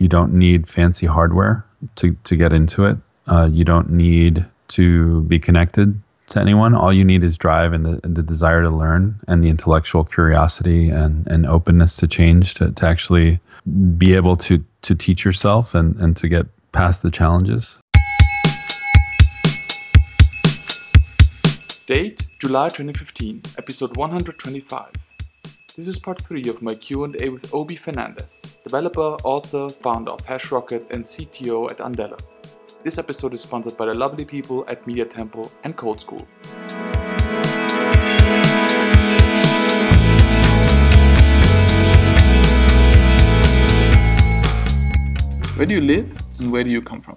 you don't need fancy hardware to, to get into it. Uh, you don't need to be connected to anyone. All you need is drive and the, the desire to learn and the intellectual curiosity and, and openness to change to, to actually be able to, to teach yourself and, and to get past the challenges. Date July 2015, episode 125. This is part 3 of my Q&A with Obie Fernandez, developer, author, founder of HashRocket and CTO at Andela. This episode is sponsored by the lovely people at Media Temple and Code School. Where do you live and where do you come from?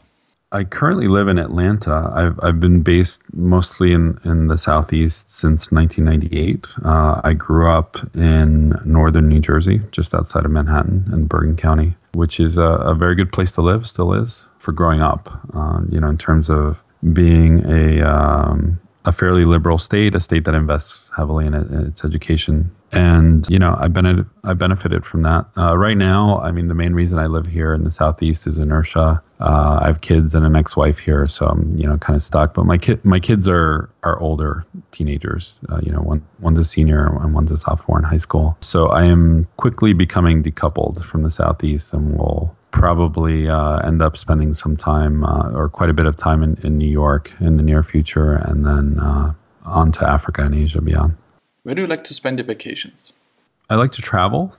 I currently live in Atlanta. I've, I've been based mostly in, in the Southeast since 1998. Uh, I grew up in northern New Jersey, just outside of Manhattan in Bergen County, which is a, a very good place to live, still is, for growing up. Uh, you know, in terms of being a, um, a fairly liberal state, a state that invests heavily in, in its education and you know I benefited I benefited from that. Uh, right now, I mean, the main reason I live here in the southeast is inertia. Uh, I have kids and an ex-wife here, so I'm you know kind of stuck. But my kid my kids are are older teenagers. Uh, you know, one one's a senior and one's a sophomore in high school. So I am quickly becoming decoupled from the southeast, and will probably uh, end up spending some time uh, or quite a bit of time in, in New York in the near future, and then uh, on to Africa and Asia beyond. Where do you like to spend your vacations? I like to travel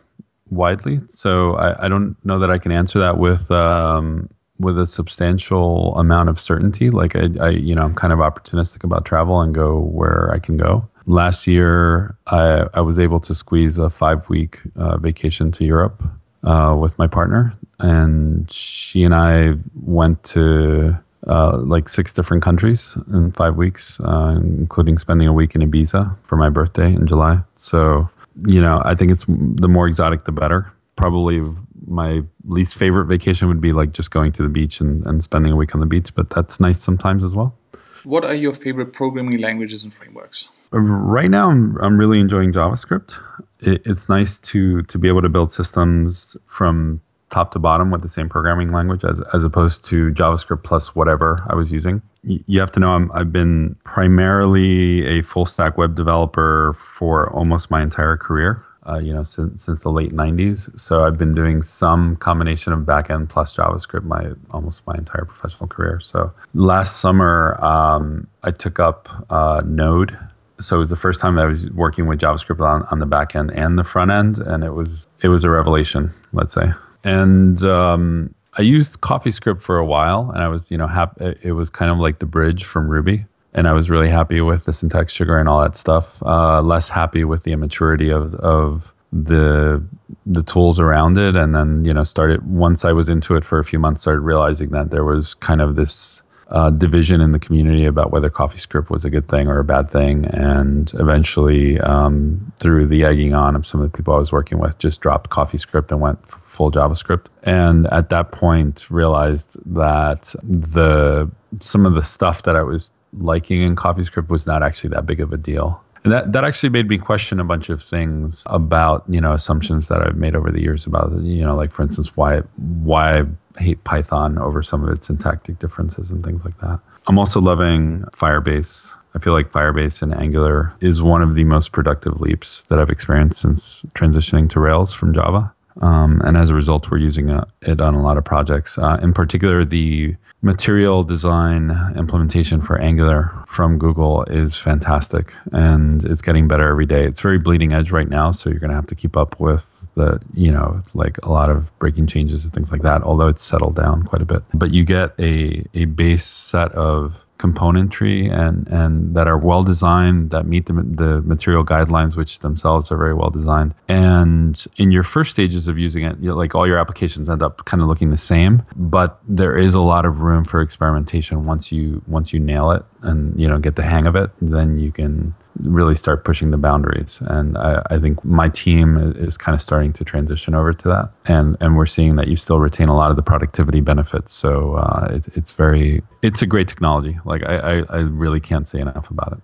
widely, so I, I don't know that I can answer that with um, with a substantial amount of certainty. Like I, I, you know, I'm kind of opportunistic about travel and go where I can go. Last year, I, I was able to squeeze a five week uh, vacation to Europe uh, with my partner, and she and I went to uh, like six different countries in five weeks, uh, including spending a week in Ibiza for my birthday in July. So, you know, I think it's the more exotic, the better. Probably my least favorite vacation would be like just going to the beach and, and spending a week on the beach, but that's nice sometimes as well. What are your favorite programming languages and frameworks? Uh, right now, I'm, I'm really enjoying JavaScript. It, it's nice to to be able to build systems from top to bottom with the same programming language as, as opposed to JavaScript plus whatever I was using. You have to know i have been primarily a full stack web developer for almost my entire career. Uh, you know, since since the late '90s. So I've been doing some combination of backend plus JavaScript my almost my entire professional career. So last summer, um, I took up uh, Node so it was the first time I was working with JavaScript on, on the back end and the front end, and it was it was a revelation, let's say and um, I used CoffeeScript for a while, and I was, you know, happy. It was kind of like the bridge from Ruby, and I was really happy with the syntax sugar and all that stuff. Uh, less happy with the immaturity of of the the tools around it, and then you know, started once I was into it for a few months, started realizing that there was kind of this uh, division in the community about whether CoffeeScript was a good thing or a bad thing. And eventually, um, through the egging on of some of the people I was working with, just dropped CoffeeScript and went full JavaScript. And at that point, realized that the some of the stuff that I was liking in CoffeeScript was not actually that big of a deal. And that, that actually made me question a bunch of things about, you know, assumptions that I've made over the years about, you know, like for instance, why why hate Python over some of its syntactic differences and things like that. I'm also loving Firebase. I feel like Firebase and Angular is one of the most productive leaps that I've experienced since transitioning to Rails from Java. Um, and as a result, we're using it on a lot of projects. Uh, in particular, the material design implementation for Angular from Google is fantastic and it's getting better every day. It's very bleeding edge right now, so you're going to have to keep up with the, you know, like a lot of breaking changes and things like that, although it's settled down quite a bit. But you get a, a base set of componentry and and that are well designed that meet the, the material guidelines which themselves are very well designed and in your first stages of using it you know, like all your applications end up kind of looking the same but there is a lot of room for experimentation once you once you nail it and you know get the hang of it then you can really start pushing the boundaries. And I, I, think my team is kind of starting to transition over to that. And and we're seeing that you still retain a lot of the productivity benefits. So uh, it, it's very it's a great technology. Like I, I, I really can't say enough about it.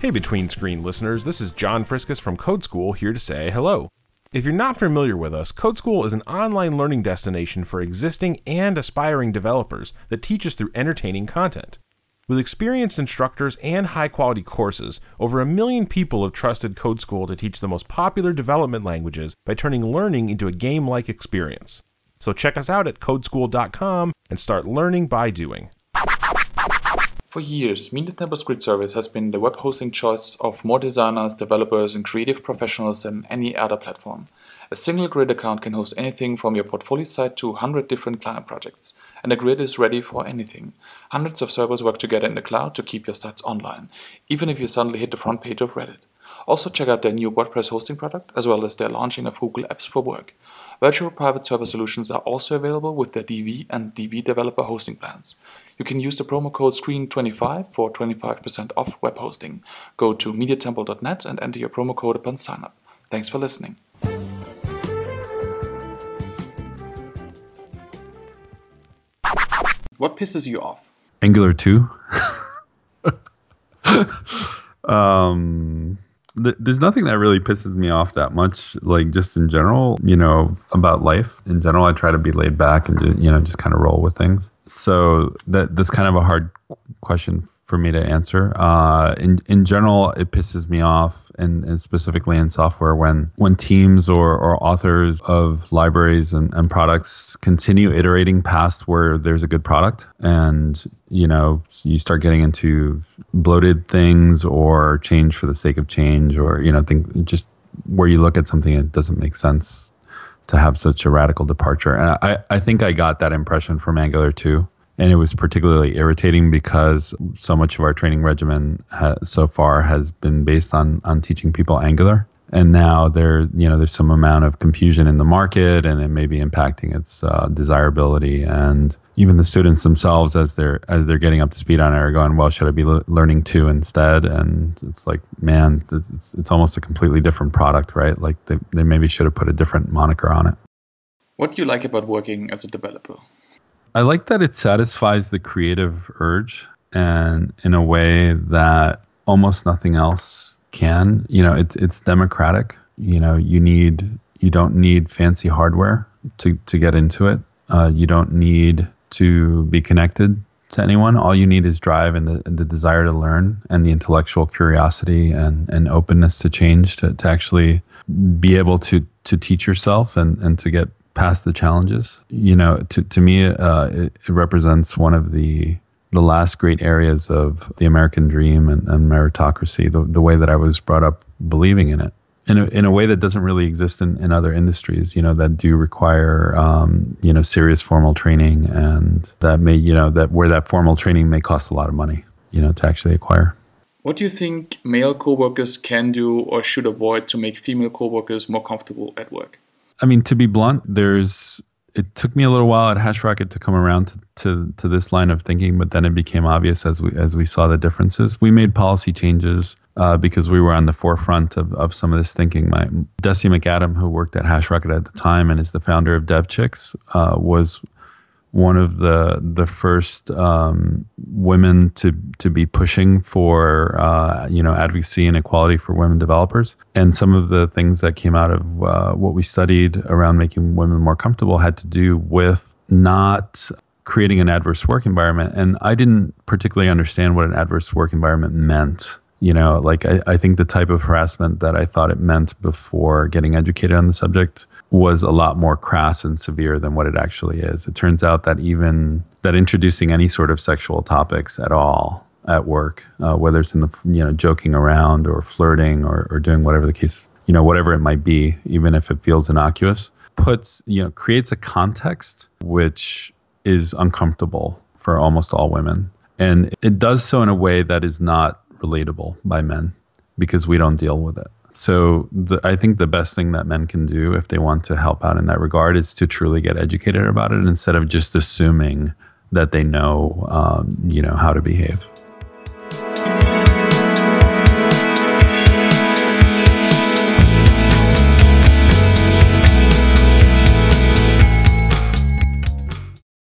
Hey, Between Screen listeners, this is John Friskus from Code School here to say hello. If you're not familiar with us, Code School is an online learning destination for existing and aspiring developers that teaches through entertaining content. With experienced instructors and high quality courses, over a million people have trusted Code School to teach the most popular development languages by turning learning into a game like experience. So check us out at codeschool.com and start learning by doing. For years, Media Temple's grid service has been the web hosting choice of more designers, developers, and creative professionals than any other platform. A single grid account can host anything from your portfolio site to 100 different client projects, and the grid is ready for anything. Hundreds of servers work together in the cloud to keep your sites online, even if you suddenly hit the front page of Reddit. Also, check out their new WordPress hosting product, as well as their launching of Google Apps for Work. Virtual private server solutions are also available with their DV and DV developer hosting plans. You can use the promo code SCREEN25 for 25% off web hosting. Go to MediaTemple.net and enter your promo code upon sign-up. Thanks for listening. What pisses you off? Angular 2. um, th- there's nothing that really pisses me off that much, like just in general, you know, about life. In general, I try to be laid back and, ju- you know, just kind of roll with things. So that that's kind of a hard question for me to answer. Uh, in in general, it pisses me off, and, and specifically in software, when when teams or, or authors of libraries and, and products continue iterating past where there's a good product, and you know you start getting into bloated things or change for the sake of change, or you know think just where you look at something it doesn't make sense to have such a radical departure. And I, I think I got that impression from Angular 2. And it was particularly irritating because so much of our training regimen ha- so far has been based on on teaching people Angular, and now there you know there's some amount of confusion in the market, and it may be impacting its uh, desirability. And even the students themselves, as they're as they're getting up to speed on it, are going, "Well, should I be le- learning two instead?" And it's like, man, it's it's almost a completely different product, right? Like they they maybe should have put a different moniker on it. What do you like about working as a developer? I like that it satisfies the creative urge and in a way that almost nothing else can. You know, it's it's democratic. You know, you need you don't need fancy hardware to to get into it. Uh, you don't need to be connected to anyone. All you need is drive and the, the desire to learn and the intellectual curiosity and, and openness to change to, to actually be able to to teach yourself and, and to get past the challenges. You know, to, to me, uh, it, it, represents one of the the last great areas of the American dream and, and meritocracy, the, the way that I was brought up believing in it. In a, in a way that doesn't really exist in, in other industries, you know, that do require, um, you know, serious formal training and that may, you know, that where that formal training may cost a lot of money, you know, to actually acquire. What do you think male coworkers can do or should avoid to make female coworkers more comfortable at work? I mean, to be blunt, there's. It took me a little while at HashRocket to come around to, to, to this line of thinking, but then it became obvious as we as we saw the differences. We made policy changes uh, because we were on the forefront of, of some of this thinking. My Desi McAdam, who worked at HashRocket at the time and is the founder of DevChix, uh, was one of the the first um, women to to be pushing for uh, you know advocacy and equality for women developers. And some of the things that came out of uh, what we studied around making women more comfortable had to do with not creating an adverse work environment. And I didn't particularly understand what an adverse work environment meant. You know, like I, I think the type of harassment that I thought it meant before getting educated on the subject was a lot more crass and severe than what it actually is. It turns out that even that introducing any sort of sexual topics at all at work, uh, whether it's in the you know joking around or flirting or, or doing whatever the case, you know whatever it might be, even if it feels innocuous, puts you know creates a context which is uncomfortable for almost all women, and it does so in a way that is not relatable by men because we don't deal with it. So the, I think the best thing that men can do if they want to help out in that regard is to truly get educated about it instead of just assuming that they know, um, you know, how to behave.